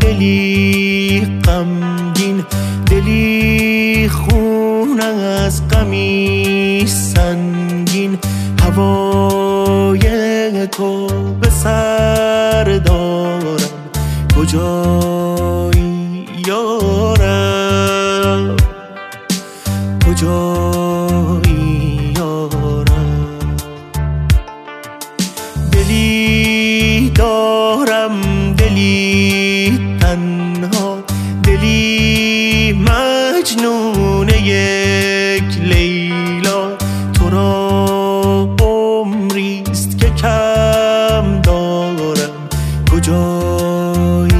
دلی غمگین دلی خون از غمی سنگین. هوای تو به سر دارم. کجایی یارم؟ کجایی یارم؟ دلی دلی تنها دلی مجنون یک لیلا. تو را عمریست که کم دارم. کجایی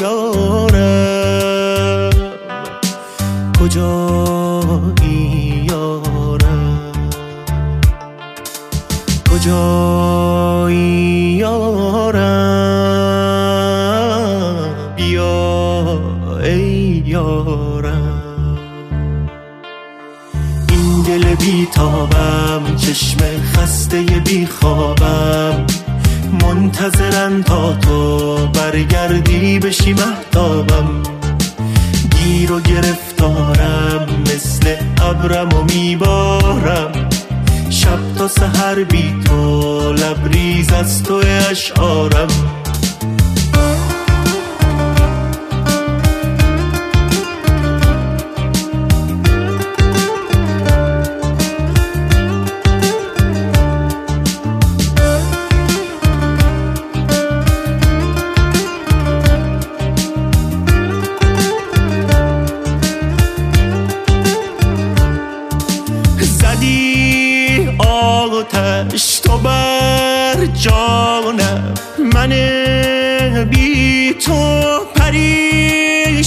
یارم؟ کجایی یارم؟ کجایی دل بیتابم چشم خسته بی خوابم منتظرن تا تو برگردی بشی مهتابم. گیر و گرفتارم مثل ابرم و میبارم. شب تا سهر بی تو لبریز از تو اشعارم. تو بر جانم من بی تو پریشانم.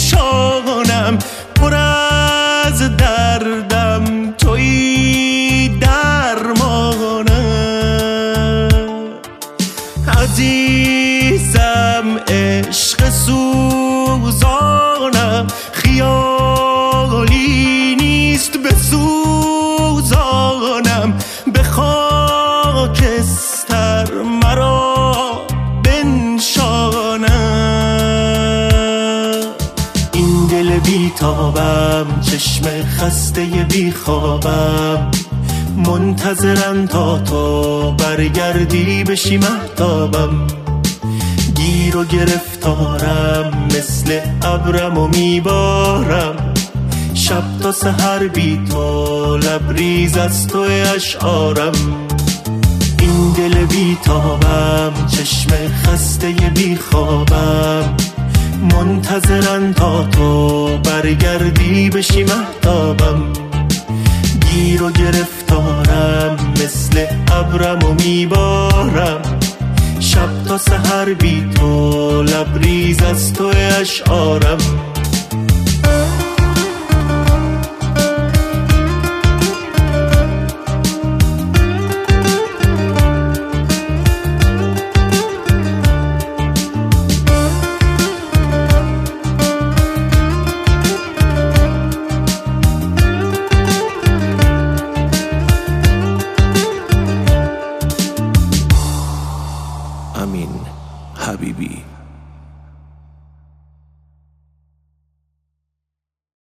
پر از دردم توی درمانم عزیزم عشق سوزانم بیتابم چشم خسته بی خوابم. منتظرن تا تو برگردی بشی مهتابم. گیر و گرفتارم مثل ابرم و میبارم. شب تا سهر بی تو لبریز از تو اشعارم. این دل بیتابم چشم خسته بی خوابم. منتظرن تا تو برگردی بشی مهتابم گیر و گرفتارم مثل ابرم و میبارم. شب تا سهر بی تو لبریز از تو اشعارم. Habibi.